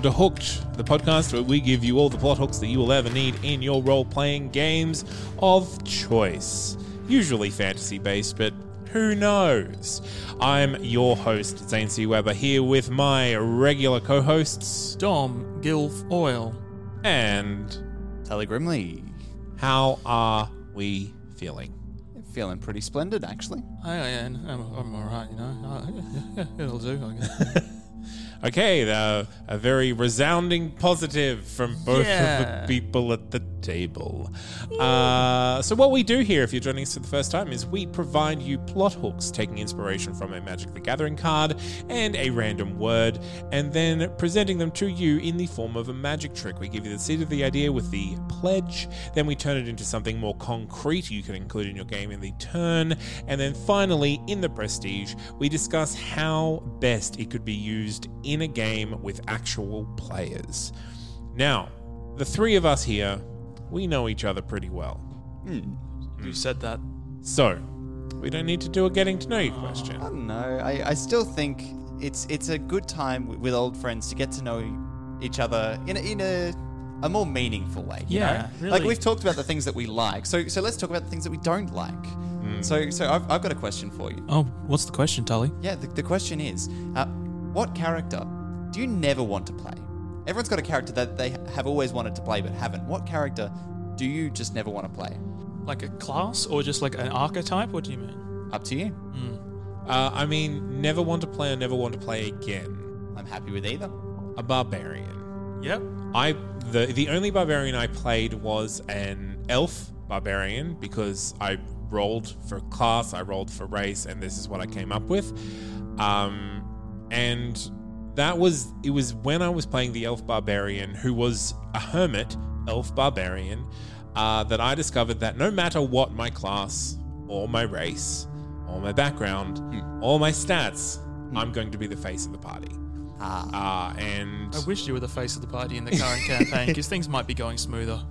welcome to Hooked, the podcast where we give you all the plot hooks that you will ever need in your role playing games of choice. Usually fantasy based, but who knows? I'm your host, Zane C. Weber, here with my regular co hosts, Dom Gilfoyle. and Tully Grimley. how are we feeling? Feeling pretty splendid, actually. I, I, I'm, I'm all right, you know. Uh, it'll do. I guess. Okay, the, a very resounding positive from both Yeah. of the people at the table. Uh, so, what we do here, if you're joining us for the first time, is we provide you plot hooks, taking inspiration from a Magic the Gathering card and a random word, and then presenting them to you in the form of a magic trick. We give you the seed of the idea with the pledge, then we turn it into something more concrete you can include in your game in the turn, and then finally, in the prestige, we discuss how best it could be used in a game with actual players. Now, the three of us here, we know each other pretty well. Hmm. you hmm. said that. So, we don't need to do a getting to know you question. I question. don't know. I, I still think it's it's a good time w- with old friends to get to know each other in a, in a a more meaningful way. you Yeah, know? really. Like we've talked about the things that we like. So so let's talk about the things that we don't like. Hmm. So so I've, I've got a question for you. Oh, what's the question, Tully? Yeah, the, the question is, uh, what character do you never want to play? Everyone's got a character that they have always wanted to play but haven't. What character do you just never want to play? Like a class or just like an archetype? What do you mean? Up to you. Uh, I mean, never want to play or never want to play again. I'm happy with either. A barbarian. Yep. I the the only barbarian I played was an elf barbarian because I rolled for class, I rolled for race, and this is what I came up with. Um, and that was it was when I was playing the elf barbarian, who was a hermit elf barbarian, uh, that I discovered that no matter what my class or my race or my background or my stats, I'm going to be the face of the party. Ah. Uh, and I wish you were the face of the party in the current campaign because things might be going smoother.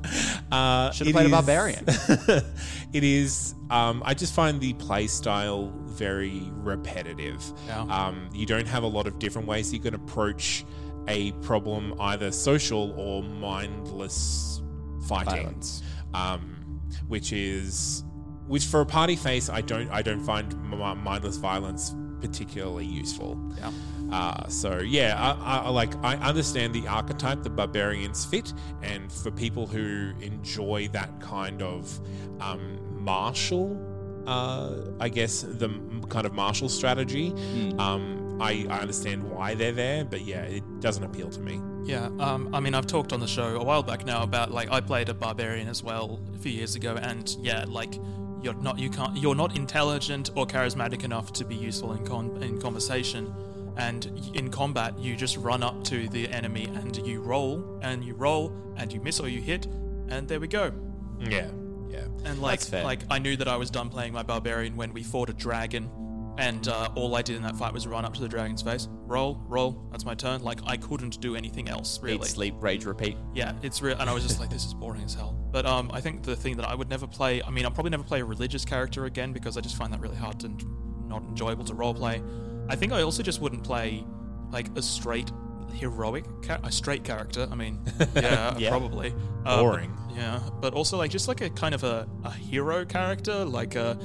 Uh, Should have it played a barbarian. it is. Um, I just find the play style very repetitive. Yeah. Um, you don't have a lot of different ways you can approach a problem, either social or mindless fighting. Um, which is, which for a party face, I don't, I don't find mindless violence particularly useful. Yeah. Uh, so yeah, I, I like I understand the archetype the barbarians fit, and for people who enjoy that kind of um, martial, uh, I guess the kind of martial strategy, um, I, I understand why they're there, but yeah, it doesn't appeal to me. Yeah, um, I mean, I've talked on the show a while back now about like I played a barbarian as well a few years ago, and yeah, like you're not you can't you're not intelligent or charismatic enough to be useful in con- in conversation, and in combat you just run up to the enemy and you roll and you roll and you miss or you hit, and there we go. Yeah, yeah. And like like I knew that I was done playing my barbarian when we fought a dragon. And uh, all I did in that fight was run up to the dragon's face, roll, roll. That's my turn. Like I couldn't do anything else, really. Eat, sleep, rage, repeat. Yeah, it's real, and I was just like, this is boring as hell. But um, I think the thing that I would never play, I mean, I'll probably never play a religious character again because I just find that really hard and not enjoyable to roleplay. I think I also just wouldn't play like a straight heroic, cha- a straight character. I mean, yeah, Yeah. probably Uh, Boring. but- yeah, but also like just like a kind of a, a hero character, like a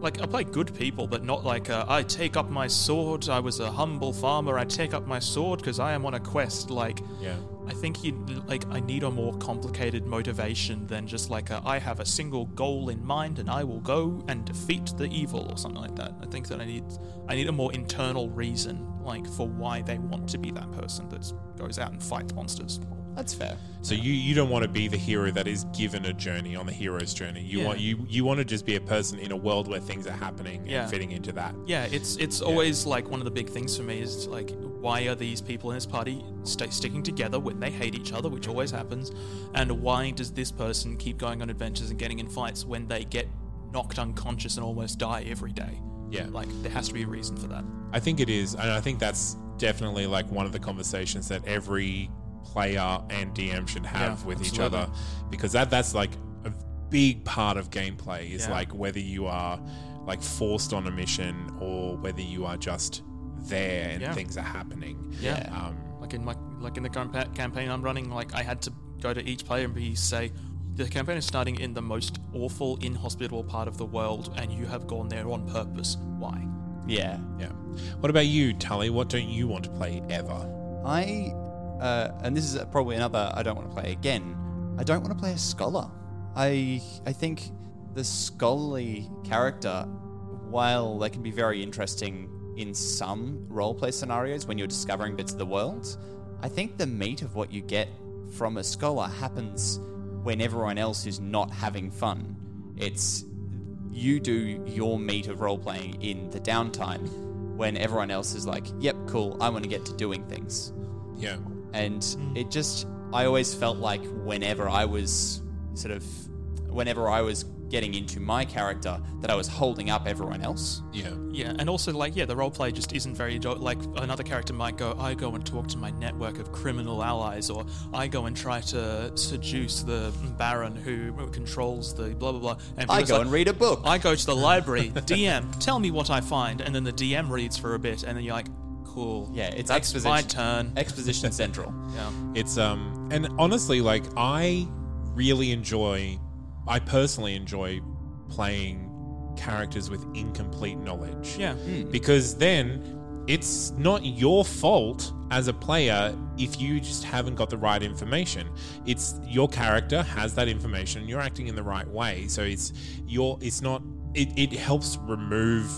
like I play good people, but not like uh, I take up my sword. I was a humble farmer. I take up my sword because I am on a quest. Like, Yeah. I think you like I need a more complicated motivation than just like a, I have a single goal in mind and I will go and defeat the evil or something like that. I think that I need I need a more internal reason like for why they want to be that person that goes out and fights monsters. That's fair. So you, you don't want to be the hero that is given a journey on the hero's journey. You Yeah. want you you want to just be a person in a world where things are happening Yeah. and fitting into that. Yeah, it's it's always like one of the big things for me is like why are these people in this party stay sticking together when they hate each other, which always happens, and why does this person keep going on adventures and getting in fights when they get knocked unconscious and almost die every day? Yeah. like there has to be a reason for that. I think it is, and I think that's definitely like one of the conversations that every player and DM should have Yeah, with each other, because that that's like a big part of gameplay is Yeah. like whether you are like forced on a mission or whether you are just there and Yeah. things are happening. Yeah. Um, Like in my like in the campa- campaign I'm running, like I had to go to each player and be say, the campaign is starting in the most awful, inhospitable part of the world, and you have gone there on purpose. Why? Yeah. yeah. What about you, Tully? What don't you want to play ever? I, uh, and this is probably another I don't want to play again. I don't want to play a scholar. I I think the scholarly character, while they can be very interesting in some roleplay scenarios when you're discovering bits of the world, I think the meat of what you get from a scholar happens when everyone else is not having fun. It's you do your meat of role playing in the downtime when everyone else is like, yep, cool, I want to get to doing things. Yeah. And it just, I always felt like whenever I was sort of, whenever I was getting into my character, that I was holding up everyone else. Yeah. Yeah, and also like yeah, the role play just isn't very jo- like another character might go, I go and talk to my network of criminal allies, or I go and try to seduce the Baron who controls the blah blah blah. And I go like, and read a book. I go to the library. DM, tell me what I find, and then the DM reads for a bit, and then you're like, cool. yeah, it's that's exposition. my turn. Exposition Central. Yeah. It's um and honestly like I really enjoy I personally enjoy playing characters with incomplete knowledge. Yeah. Because then it's not your fault as a player if you just haven't got the right information. It's your character has that information, you're acting in the right way. So it's your it's not it, it helps remove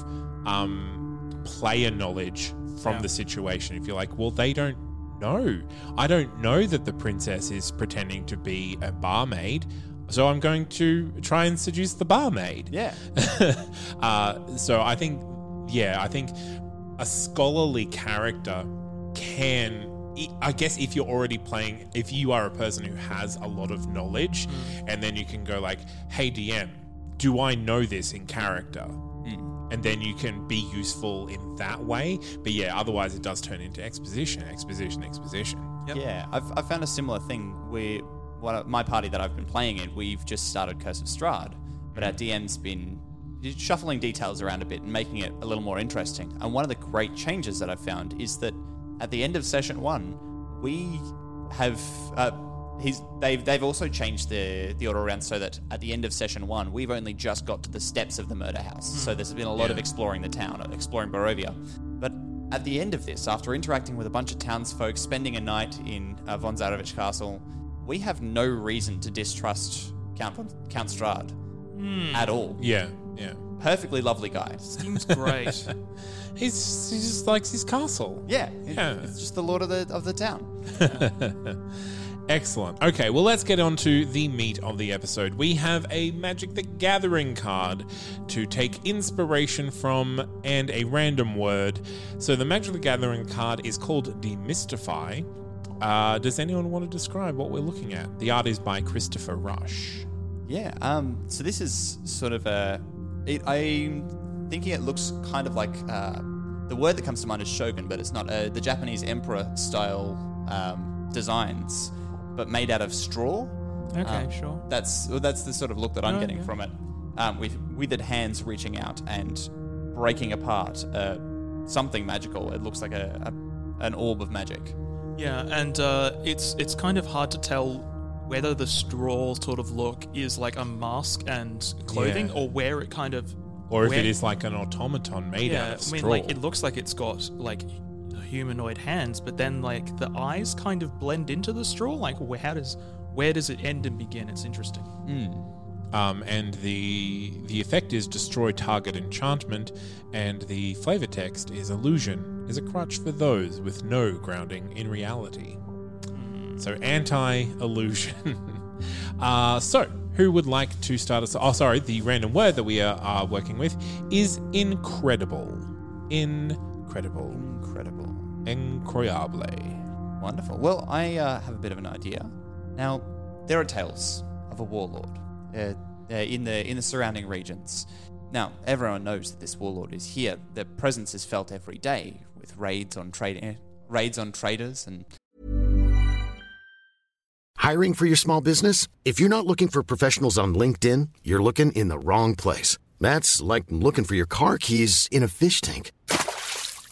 um player knowledge from Yeah. the situation. If you're like, well, they don't know. I don't know that the princess is pretending to be a barmaid. So I'm going to try and seduce the barmaid. Yeah. uh, so I think, yeah, I think a scholarly character can. I guess if you're already playing, if you are a person who has a lot of knowledge, and then you can go like, "Hey DM, do I know this in character?" And then you can be useful in that way. But yeah, otherwise it does turn into exposition, exposition, exposition. Yep. Yeah, I've, I've found a similar thing where what my party that I've been playing in, we've just started Curse of Strahd, but our DM's been shuffling details around a bit and making it a little more interesting. And one of the great changes that I've found is that at the end of session one, we have uh, he's they've they've also changed the the order around so that at the end of session one, we've only just got to the steps of the murder house. So there's been a lot of exploring the town, exploring Barovia. But at the end of this, after interacting with a bunch of townsfolk, spending a night in uh, von Zarovich Castle, we have no reason to distrust Count von, Count Strahd at all. Yeah, yeah. Perfectly lovely guy. Seems great. He's he just likes his castle. Yeah, Yeah. it's just the lord of the of the town. Excellent. Okay, well, let's get on to the meat of the episode. We have a Magic the Gathering card to take inspiration from and a random word. So, the Magic the Gathering card is called Demystify. Uh, does anyone want to describe what we're looking at? The art is by Christopher Rush. Yeah. Um. So this is sort of a. It, I'm thinking it looks kind of like uh, the word that comes to mind is shogun, but it's not. Uh, the Japanese emperor style um, designs, but made out of straw. Okay, Um, sure. That's well, that's the sort of look that I'm Oh, getting yeah. from it. Um, with withered hands reaching out and breaking apart uh, something magical. It looks like a, a an orb of magic. Yeah, and uh, it's it's kind of hard to tell whether the straw sort of look is like a mask and clothing, Yeah. or where it kind of Or if Where- it is like an automaton made out yeah, of I mean, like it looks like it's got like humanoid hands, but then like the eyes kind of blend into the straw. Like, where, how does where does it end and begin? It's interesting. Um, and the the effect is destroy target enchantment, and the flavor text is illusion is a crutch for those with no grounding in reality. So anti illusion. uh, so who would like to start us? Oh, sorry, the random word that we are, are working with is incredible. Incredible. Incredible. Incroyable. Wonderful. Well, I uh, have a bit of an idea. Now, there are tales of a warlord uh, uh, in the in the surrounding regions. Now, everyone knows that this warlord is here. Their presence is felt every day with raids on trade eh, raids on traders and Hiring for your small business? If you're not looking for professionals on LinkedIn, you're looking in the wrong place. That's like looking for your car keys in a fish tank.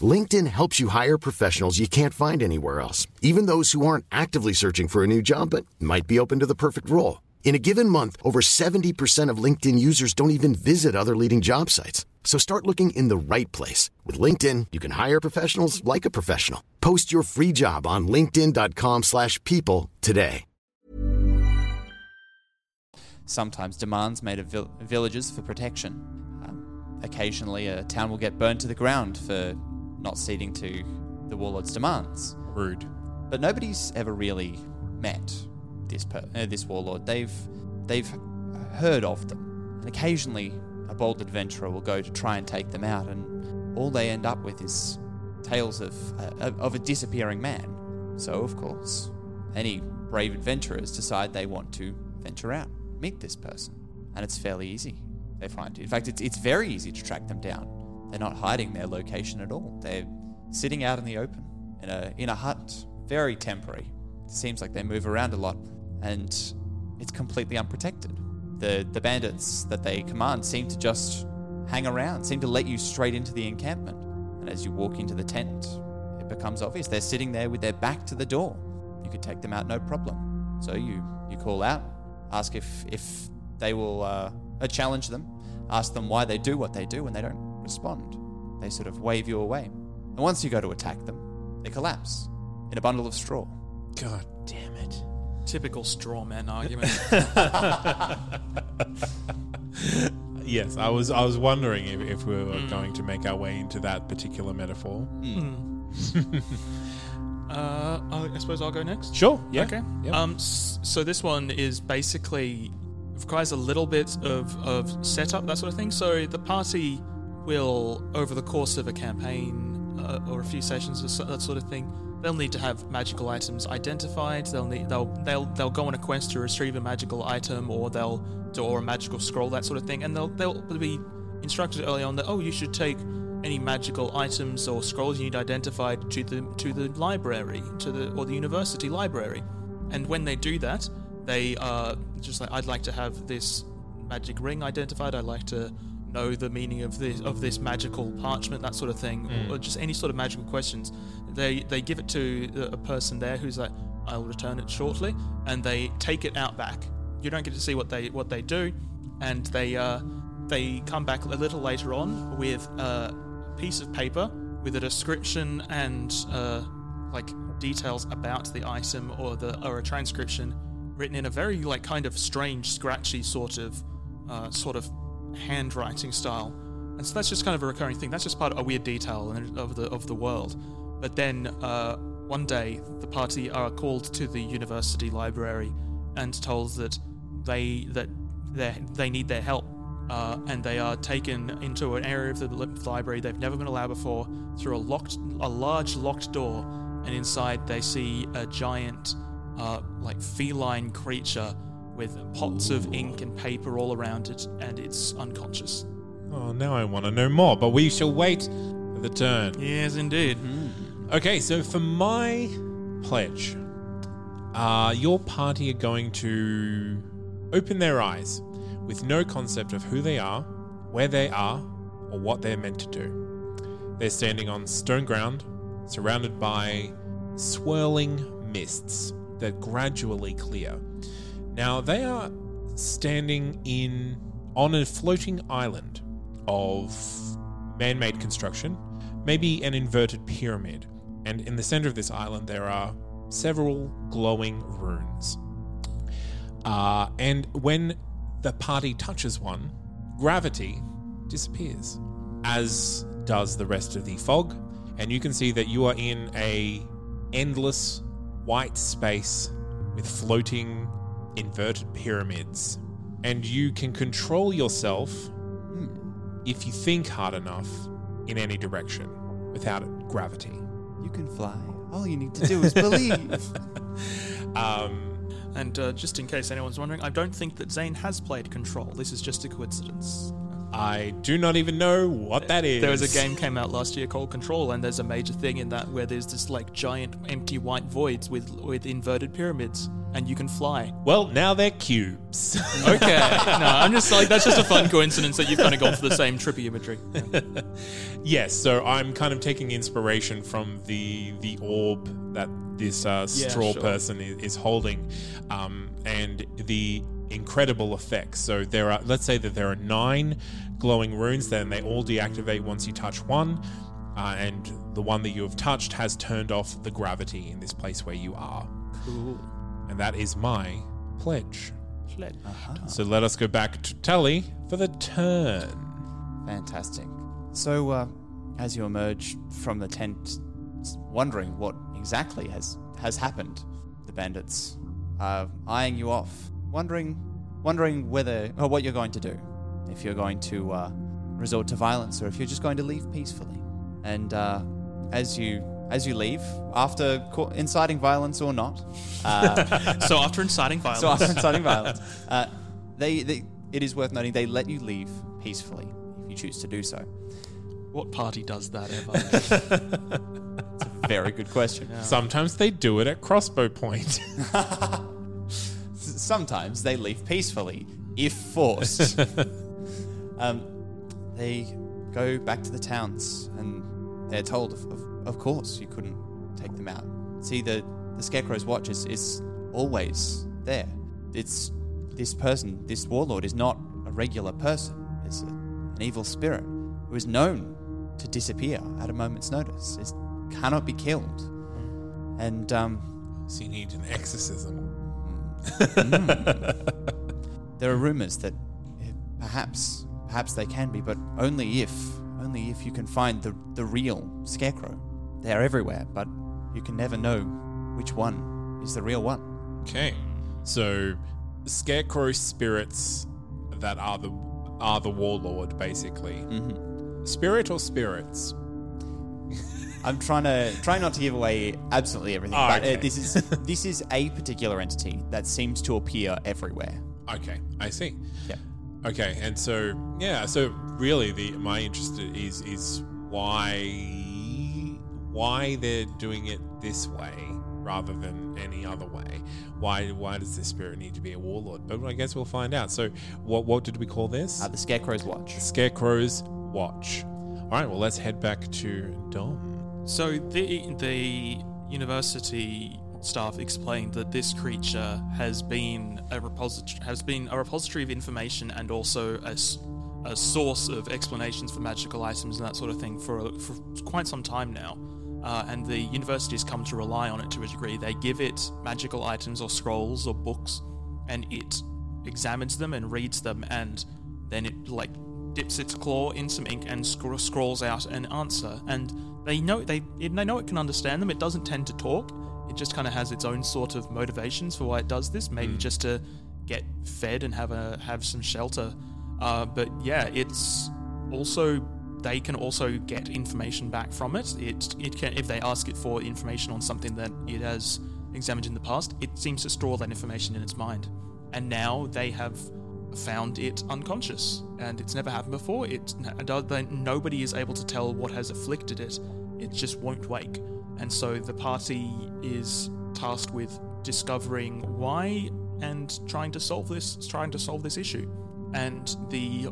LinkedIn helps you hire professionals you can't find anywhere else, even those who aren't actively searching for a new job but might be open to the perfect role. In a given month, over 70% of LinkedIn users don't even visit other leading job sites. So start looking in the right place. With LinkedIn, you can hire professionals like a professional. Post your free job on linkedin.com/people slash people today. sometimes demands made of vil- villages for protection. Um, occasionally, a town will get burned to the ground for not ceding to the warlord's demands. Rude. But nobody's ever really met this per- uh, this warlord. They've they've heard of them, and occasionally a bold adventurer will go to try and take them out, and all they end up with is tales of uh, of a disappearing man. So, of course, any brave adventurers decide they want to venture out, meet this person, and it's fairly easy. They find in fact it's it's very easy to track them down. They're not hiding their location at all. They're sitting out in the open in a in a hut, very temporary. It seems like they move around a lot, and it's completely unprotected. The the bandits that they command seem to just hang around, seem to let you straight into the encampment. And as you walk into the tent, it becomes obvious they're sitting there with their back to the door. You could take them out no problem. So you you call out, ask if if they will uh, challenge them, ask them why they do what they do, and they don't respond. They sort of wave you away. And once you go to attack them, they collapse in a bundle of straw. God damn it. Typical straw man argument. Yes, I was I was wondering if, if we were going to make our way into that particular metaphor. uh, I suppose I'll go next. Sure. Yeah. Okay. Yep. Um. So this one is basically requires a little bit of of setup, that sort of thing. So the party will, over the course of a campaign uh, or a few sessions or so, that sort of thing, they'll need to have magical items identified. They'll need they'll they'll they'll go on a quest to retrieve a magical item, or they'll or a magical scroll, that sort of thing, and they'll they'll be instructed early on that oh you should take any magical items or scrolls you need identified to the to the library to the or the university library. And when they do that they are just like i'd like to have this magic ring identified. I'd like to know the meaning of this of this magical parchment that sort of thing or just any sort of magical questions. They they give it to a person there who's like i'll return it shortly and they take it out back. You don't get to see what they what they do and they uh they come back a little later on with a piece of paper with a description and uh, like details about the item or the or a transcription written in a very like kind of strange, scratchy sort of uh, sort of handwriting style. And so that's just kind of a recurring thing. That's just part of a weird detail of the of the world. But then uh, one day the party are called to the university library and told that they that they need their help uh, and they are taken into an area of the library they've never been allowed before through a locked, a large locked door, and inside they see a giant, uh, like feline creature with pots of ink and paper all around it, and it's unconscious. Oh, now I want to know more, but we shall wait for the turn. Yes, indeed. Okay, so for my pledge, uh, your party are going to open their eyes with no concept of who they are, where they are, or what they're meant to do. They're standing on stone ground, surrounded by swirling mists that gradually clear. Now they are standing in on a floating island of man made construction, maybe an inverted pyramid. And in the center of this island, there are several glowing runes. Uh, and when the party touches one, gravity disappears, as does the rest of the fog. And you can see that you are in a endless white space with floating inverted pyramids. And you can control yourself if you think hard enough in any direction without gravity. You can fly. All you need to do is believe. Um, And uh, just in case anyone's wondering, I don't think that Zane has played Control. This is just a coincidence. I do not even know what that is. There was a game came out last year called Control, and there's a major thing in that where there's this like giant empty white voids with with inverted pyramids, and you can fly. Well, now they're cubes. Okay, no, I'm just like that's just a fun coincidence that you've kind of gone for the same trippy imagery. yes, so I'm kind of taking inspiration from the the orb that this uh, Yeah, straw sure. person is, is holding, um, and the incredible effects. So there are, let's say that there are nine glowing runes, then they all deactivate once you touch one, uh, and the one that you have touched has turned off the gravity in this place where you are. Cool. And that is my pledge. Fled. So let us go back to Tully for the turn. Fantastic. So, uh, as you emerge from the tent, wondering what exactly has has happened, the bandits are eyeing you off, wondering, wondering whether or what you're going to do, if you're going to uh, resort to violence or if you're just going to leave peacefully. And uh, as you as you leave, after co- inciting violence or not, uh, So after inciting violence, so after inciting violence, uh, they, they it is worth noting they let you leave peacefully if you choose to do so. what party does that ever? It's a very good question. Sometimes they do it at crossbow point. Sometimes they leave peacefully, if forced. um, they go back to the towns and they're told, of, of, of course, you couldn't take them out. See, the, the Scarecrow's watch is, is always there. It's this person, this warlord, is not a regular person. It's a, an evil spirit who is known to disappear at a moment's notice. It cannot be killed. And um, so you need an exorcism. There are rumors that eh, perhaps perhaps they can be, but only if only if you can find the the real scarecrow. They are everywhere, but you can never know which one is the real one. Okay. So scarecrow spirits that are the are the warlord basically. Spirit or spirits? I'm trying to try not to give away absolutely everything, Oh, but uh, this is this is a particular entity that seems to appear everywhere. Okay, I see. Yeah. Okay, and so yeah, so really the my interest is is why why they're doing it this way rather than any other way. Why why does this spirit need to be a warlord? But I guess we'll find out. So what what did we call this? Uh, the Scarecrow's watch. Scarecrow's watch. All right, well let's head back to Dom. So the the university staff explained that this creature has been a repository has been a repository of information and also a a source of explanations for magical items and that sort of thing for for quite some time now. Uh, and the universities come to rely on it to a degree. They give it magical items or scrolls or books, and it examines them and reads them, and then it like dips its claw in some ink and scr- scrawls out an answer. And they know they it, they know it can understand them. It doesn't tend to talk. It just kind of has its own sort of motivations for why it does this. Maybe just to get fed and have a have some shelter. Uh, but yeah, it's also they can also get information back from it. It it can if they ask it for information on something that it has examined in the past, it seems to store that information in its mind. And now they have found it unconscious, and it's never happened before. It nobody is able to tell what has afflicted it. It just won't wake, and so the party is tasked with discovering why and trying to solve this, trying to solve this issue. And the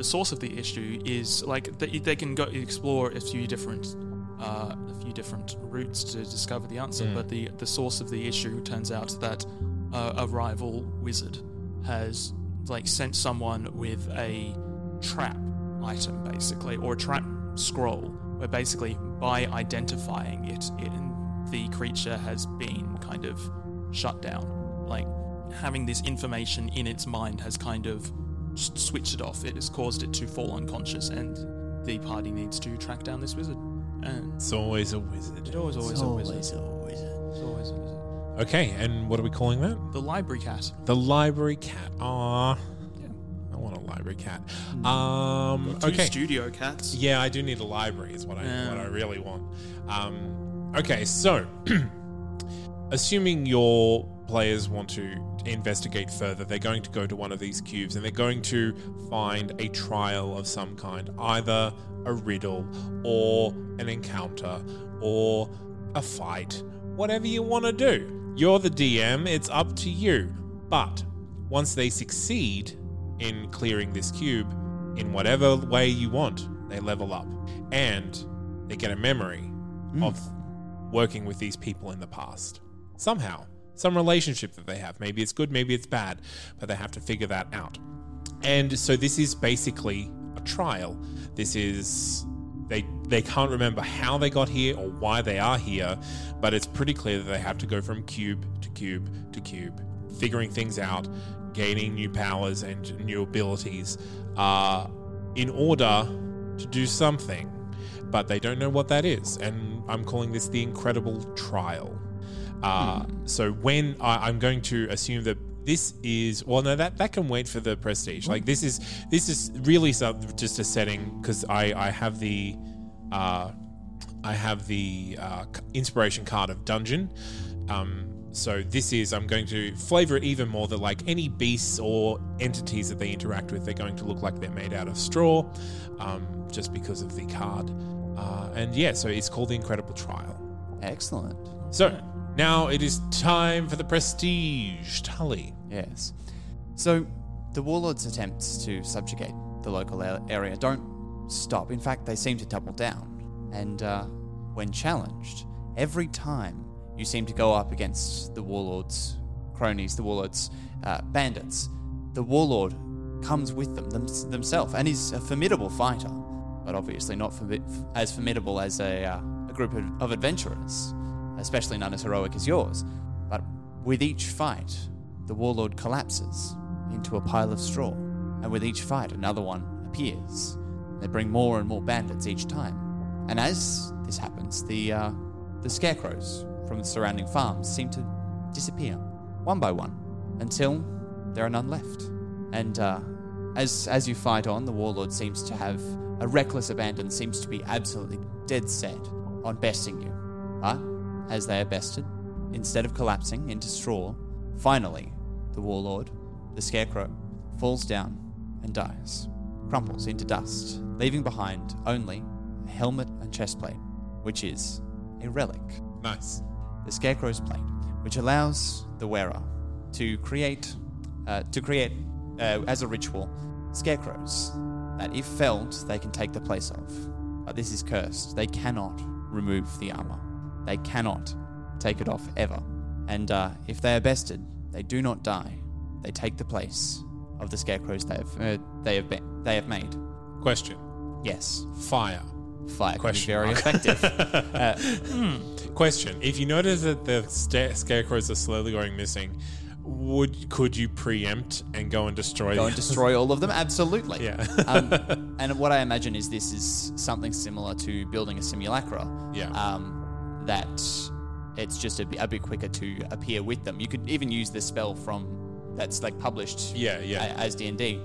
the source of the issue is like they, they can go explore a few different uh, a few different routes to discover the answer. But the the source of the issue turns out that uh, a rival wizard has like sent someone with a trap item, basically, or a trap scroll, where basically by identifying it, it the creature has been kind of shut down. Like having this information in its mind has kind of switched it off. It has caused it to fall unconscious, and the party needs to track down this wizard. And It's always a wizard. it's always, always, Always a wizard. a wizard. It's always a wizard. Okay, and what are we calling that? The library cat. The library cat. Ah, Yeah. I want a library cat. Um, Two okay. studio cats. Yeah, I do need a library. Is what I Yeah. what I really want. Um, okay, so assuming your players want to investigate further, they're going to go to one of these cubes and they're going to find a trial of some kind, either a riddle or an encounter or a fight, whatever you want to do. You're the DM. It's up to you. But once they succeed in clearing this cube in whatever way you want, they level up and they get a memory hmm. of working with these people in the past. Somehow, some relationship that they have. Maybe it's good, maybe it's bad, but they have to figure that out. And so this is basically a trial. This is they they can't remember how they got here or why they are here, but it's pretty clear that they have to go from cube to cube to cube, figuring things out, gaining new powers and new abilities, uh, in order to do something. But they don't know what that is, and I'm calling this the incredible trial. Uh, So when I, I'm going to assume that this is well, no, that that can wait for the prestige. Like this is this is really some, just a setting because I I have the uh, I have the uh, inspiration card of dungeon. Um, so this is I'm going to flavor it even more that like any beasts or entities that they interact with, they're going to look like they're made out of straw, um, just because of the card. Uh, and yeah, so it's called the Incredible Trial. Excellent. So now it is time for the prestige, Tully. Yes. So the warlord's attempts to subjugate the local area don't stop. In fact, they seem to double down. And uh, when challenged, every time you seem to go up against the warlord's cronies, the warlord's uh, bandits, the warlord comes with them, them themselves, and is a formidable fighter, but obviously not as formidable as a, uh, a group of, of adventurers, especially none as heroic as yours. But with each fight, the warlord collapses into a pile of straw, and with each fight, another one appears. They bring more and more bandits each time. And as this happens, the uh, the scarecrows from the surrounding farms seem to disappear one by one until there are none left. And uh, as as you fight on, the warlord seems to have a reckless abandon, seems to be absolutely dead set on besting you. But as they are bested, instead of collapsing into straw, finally the warlord, the scarecrow, falls down and dies, crumples into dust, leaving behind only a helmet and chestplate, which is a relic Nice. the Scarecrow's plate, which allows the wearer to create, uh, to create uh, as a ritual, scarecrows that, if felled, they can take the place of. But this is cursed. They cannot remove the armor. They cannot take it off ever. And uh, if they are bested, they do not die. They take the place of the scarecrows they have uh, they have been, they have made. Question. Yes, Fire. fire can be Question very effective. Uh, Question. If you notice that the sta- scarecrows are slowly going missing, would could you preempt and go and destroy go and destroy all of them? Absolutely. Yeah. um, and what I imagine is this is something similar to building a simulacra. Yeah. Um, that it's just a, a bit quicker to appear with them. You could even use the spell from that's like published. Yeah, yeah. a- as D and D,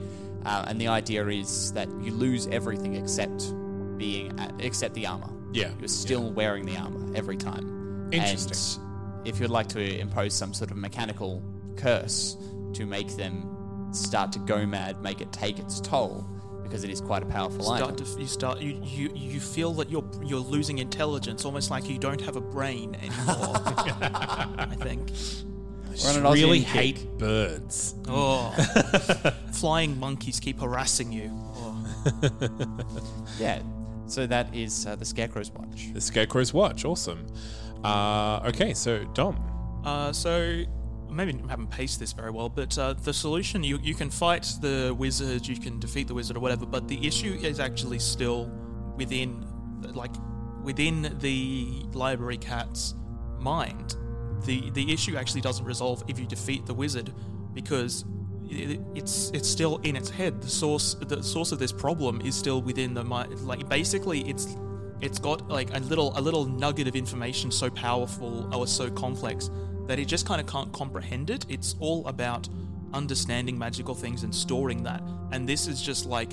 uh, and the idea is that you lose everything except being at, except the armor. Yeah, You're still wearing the armor every time. Interesting. And if you'd like to impose some sort of mechanical curse to make them start to go mad, make it take its toll, because it is quite a powerful Start item. to, you start you, you you feel that you're you're losing intelligence, almost like you don't have a brain anymore. I think. We're on an I really Aussie kick. hate birds. Oh, flying monkeys keep harassing you. Oh. Yeah. So that is uh, the Scarecrow's Watch. The scarecrow's watch. Awesome. Uh, okay, so Dom. Uh, so maybe I haven't paced this very well, but uh, the solution you you can fight the wizard, you can defeat the wizard or whatever, but the issue is actually still within, like, within the library cat's mind. The the issue actually doesn't resolve if you defeat the wizard, because it, it's it's still in its head. The source the source of this problem is still within the mind. Like basically, it's it's got like a little a little nugget of information so powerful or so complex that it just kind of can't comprehend it. It's all about understanding magical things and storing that. And this is just like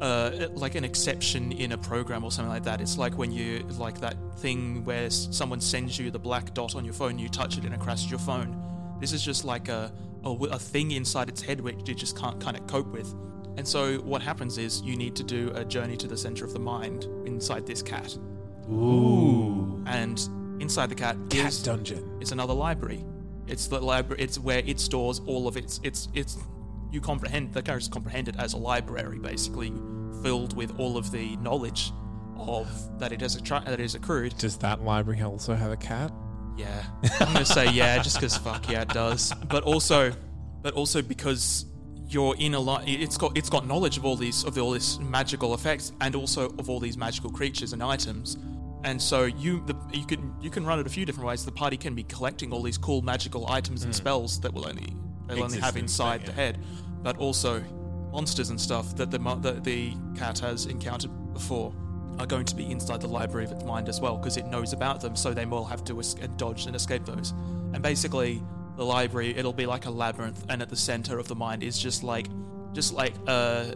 uh, like an exception in a program or something like that. It's like when you like that thing where someone sends you the black dot on your phone, you touch it and it crashes your phone. This is just like a a thing inside its head which it just can't kind of cope with. And so what happens is you need to do a journey to the center of the mind inside this cat. Ooh. And inside the cat, Cat is dungeon. it's another library. It's the library. It's where it stores all of its. It's it's you comprehend the characters comprehend it as a library, basically filled with all of the knowledge of that it has attri- that it has accrued. Does that library also have a cat? Yeah, I'm gonna say yeah, just because fuck yeah, it does. But also, but also because you're in a lot. It's got it's got knowledge of all these of all this magical effects and also of all these magical creatures and items. And so you the, you can you can run it a few different ways. The party can be collecting all these cool magical items and spells that will only they'll only have inside thing, the head, but also monsters and stuff that the that the cat has encountered before are going to be inside the library of its mind as well because it knows about them, so they will have to es- dodge and escape those. And basically, the library it'll be like a labyrinth, and at the center of the mind is just like, just like uh,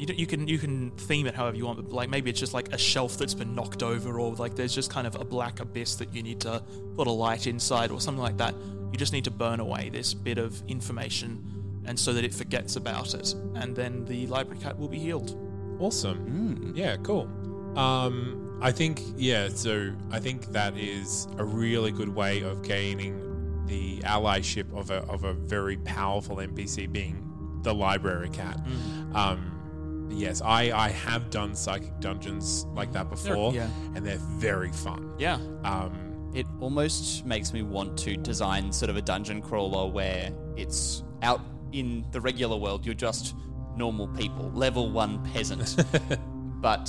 you, don't- you can you can theme it however you want, but like maybe it's just like a shelf that's been knocked over, or like there's just kind of a black abyss that you need to put a light inside, or something like that. You just need to burn away this bit of information, and so that it forgets about it, and then the library cat will be healed. Awesome. Yeah, cool. Um, I think yeah. So I think that is a really good way of gaining the allyship of a of a very powerful NPC, being the library cat. Um, yes, I I have done psychic dungeons like that before, yeah. and they're very fun. Yeah. Um, It almost makes me want to design sort of a dungeon crawler where it's out in the regular world, you're just normal people, level one peasant. but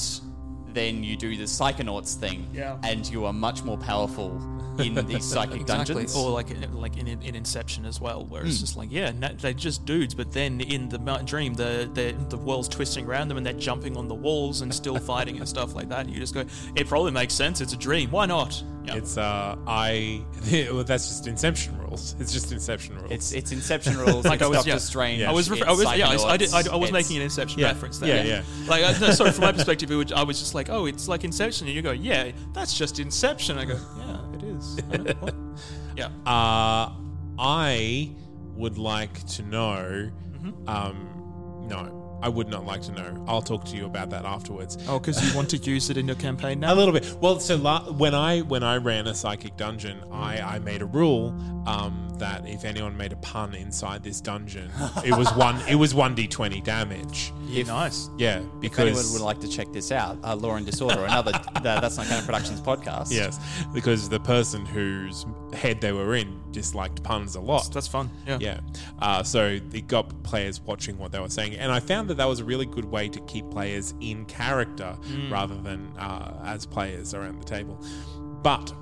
then you do the psychonauts thing, Yeah. and you are much more powerful in these psychic Exactly. dungeons. Or like like in, in Inception as well, where it's just like yeah, they're just dudes, but then in the dream, the, the the world's twisting around them and they're jumping on the walls and still fighting and stuff like that. And you just go, it probably makes sense. It's a dream. Why not? Yeah. it's uh, I well, that's just Inception rules. It's just Inception rules. It's it's Inception rules. Like it's I was, Doctor yeah. Strange. I was, refer- I it's was, yeah, I, was- I, did, I, I was making an Inception Yeah. reference there. Yeah, yeah. Like, I, no, sorry, from my perspective, it would, I was just like, oh, it's like Inception, and you go, yeah, that's just Inception. I go, yeah, it is. I know, what? yeah. Uh, I would like to know. Mm-hmm. Um, no, I would not like to know. I'll talk to you about that afterwards. Oh, because you want to use it in your campaign now. A little bit. Well, so la- when I when I ran a psychic dungeon, I, I made a rule um, that if anyone made a pun inside this dungeon, it was one it was one d twenty damage. Yeah, nice. Yeah, If anyone would like to check this out, uh, Law and Disorder, another that, That's Not Canon Productions podcast. yes, because the person whose head they were in disliked puns a lot. That's fun. Yeah. Yeah. Uh, so it got players watching what they were saying. And I found that that was a really good way to keep players in character rather than uh, as players around the table. But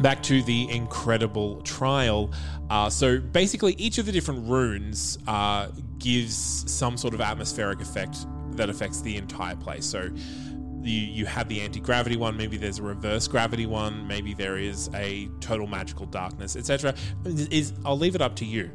back to the incredible trial. Uh, so basically, each of the different runes uh, gives some sort of atmospheric effect that affects the entire place. So you, you have the anti-gravity one maybe there's a reverse gravity one maybe there is a total magical darkness etc i'll leave it up to you.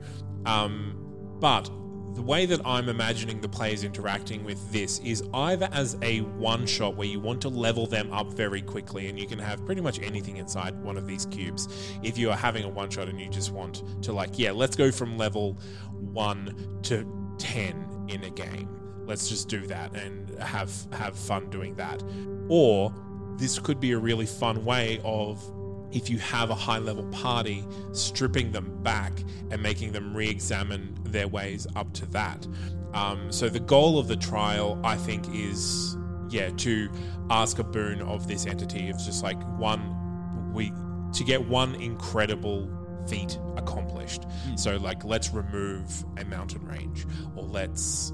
Um, but the way that i'm imagining the players interacting with this is either as a one shot where you want to level them up very quickly and you can have pretty much anything inside one of these cubes if you are having a one shot and you just want to like yeah let's go from level 1 to 10 in a game let's just do that and have have fun doing that. Or this could be a really fun way of if you have a high level party stripping them back and making them re-examine their ways up to that. Um, so the goal of the trial i think is yeah to ask a boon of this entity. Of just like one we to get one incredible feat accomplished. So, like, let's remove a mountain range, or let's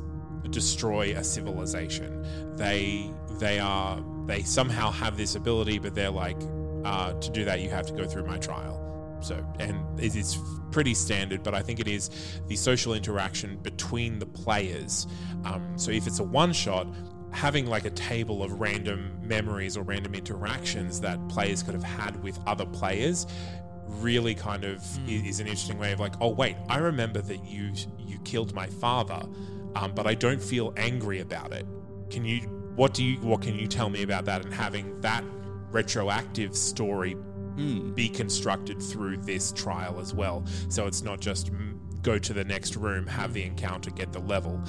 destroy a civilization. They they are they somehow have this ability, but they're like, uh, to do that, you have to go through my trial. So, and it is pretty standard, but I think it is the social interaction between the players. Um, so, if it's a one shot, having like a table of random memories or random interactions that players could have had with other players really kind of i- is an interesting way of like, oh wait, I remember that you you killed my father, um, but I don't feel angry about it. Can you? What do you? What can you tell me about that? And having that retroactive story be constructed through this trial as well. So it's not just mm, go to the next room, have the encounter, get the level.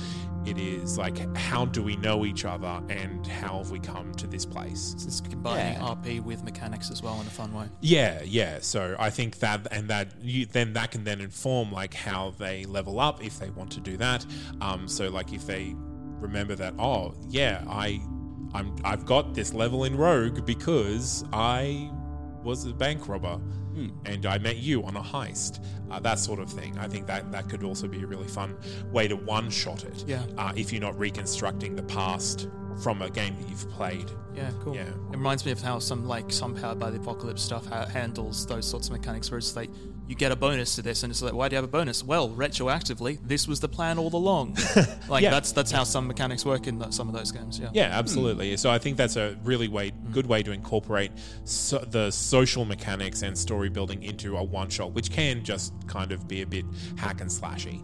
It is like, how do we know each other and how have we come to this place? It's combining Yeah. RP with mechanics as well in a fun way. Yeah, yeah. So I think that, and that you, then that can then inform like how they level up if they want to do that. Um, so like if they remember that, oh yeah, I, I'm I've got this level in Rogue because I was a bank robber and I met you on a heist. Uh, that sort of thing. I think that that could also be a really fun way to one shot it. Yeah. Uh, if you're not reconstructing the past from a game that you've played. Yeah, cool. Yeah. It reminds me of how some like some Powered by the Apocalypse stuff ha- handles those sorts of mechanics, where it's like you get a bonus to this, and it's like, why do you have a bonus? Well, retroactively, this was the plan all along. like Yeah. that's that's how some mechanics work in th- some of those games. Yeah. Yeah, absolutely. So I think that's a really way, good way to incorporate so, the social mechanics and story building into a one shot, which can just kind of be a bit hack and slashy.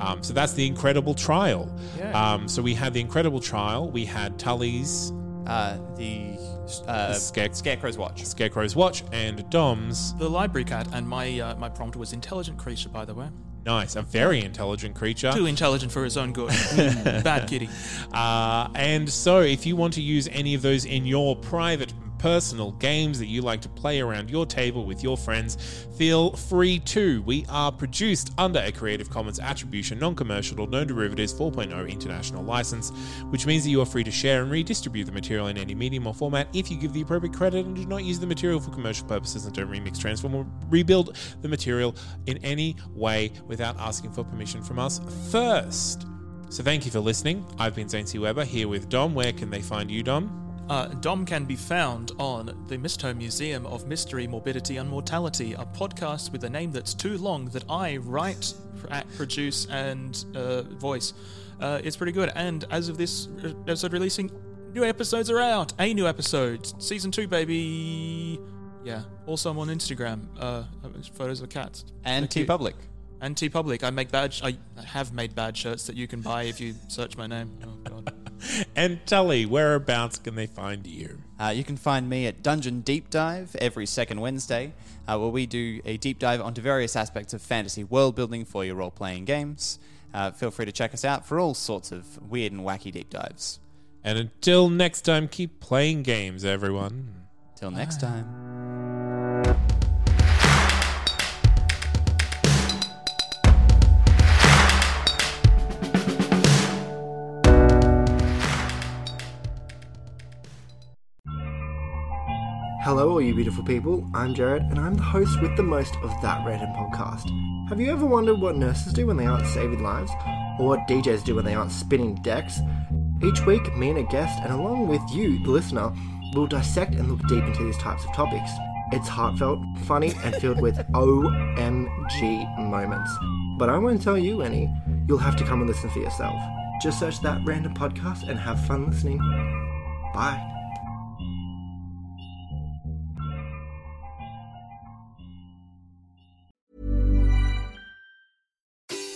Um, so that's the Incredible Trial. Yeah. Um, so we had the Incredible Trial. We had Tully's Uh, the uh, Scare- Scarecrow's Watch. Scarecrow's Watch and Dom's The library cat, and my uh, my prompt was intelligent creature, by the way. nice, a very intelligent creature. Too intelligent for his own good. Bad kitty. Uh, and so, if you want to use any of those in your private, personal games that you like to play around your table with your friends, feel free to. We are produced under a Creative Commons Attribution, Non Commercial, No Derivatives 4.0 international license, which means that you are free to share and redistribute the material in any medium or format if you give the appropriate credit and do not use the material for commercial purposes and don't remix, transform, or rebuild the material in any way without asking for permission from us first. So thank you for listening. I've been Zane C. Weber here with Dom. Where can they find you, Dom? Uh, Dom can be found on the Misto Museum of Mystery, Morbidity, and Mortality, a podcast with a name that's too long that I write, act, produce, and uh, voice. Uh, it's pretty good. And as of this uh, episode releasing, new episodes are out. A new episode, season two, baby. Yeah. Also, I'm on Instagram. Uh, photos of cats. and TeePublic. And TeePublic. I make bad. Sh- I have made bad shirts that you can buy if you search my name. Oh God. And Tully, whereabouts can they find you? Uh, you can find me at Dungeon Deep Dive every second Wednesday, uh, where we do a deep dive onto various aspects of fantasy world building for your role playing games. Uh, feel free to check us out for all sorts of weird and wacky deep dives. And until next time, keep playing games, everyone. Till next time. Hello, all you beautiful people. I'm Jared, and I'm the host with the most of That Random podcast. Have you ever wondered what nurses do when they aren't saving lives? Or what DJs do when they aren't spinning decks? Each week, me and a guest, and along with you, the listener, will dissect and look deep into these types of topics. It's heartfelt, funny, and filled with OMG moments. But I won't tell you any. You'll have to come and listen for yourself. Just search That Random podcast and have fun listening. Bye.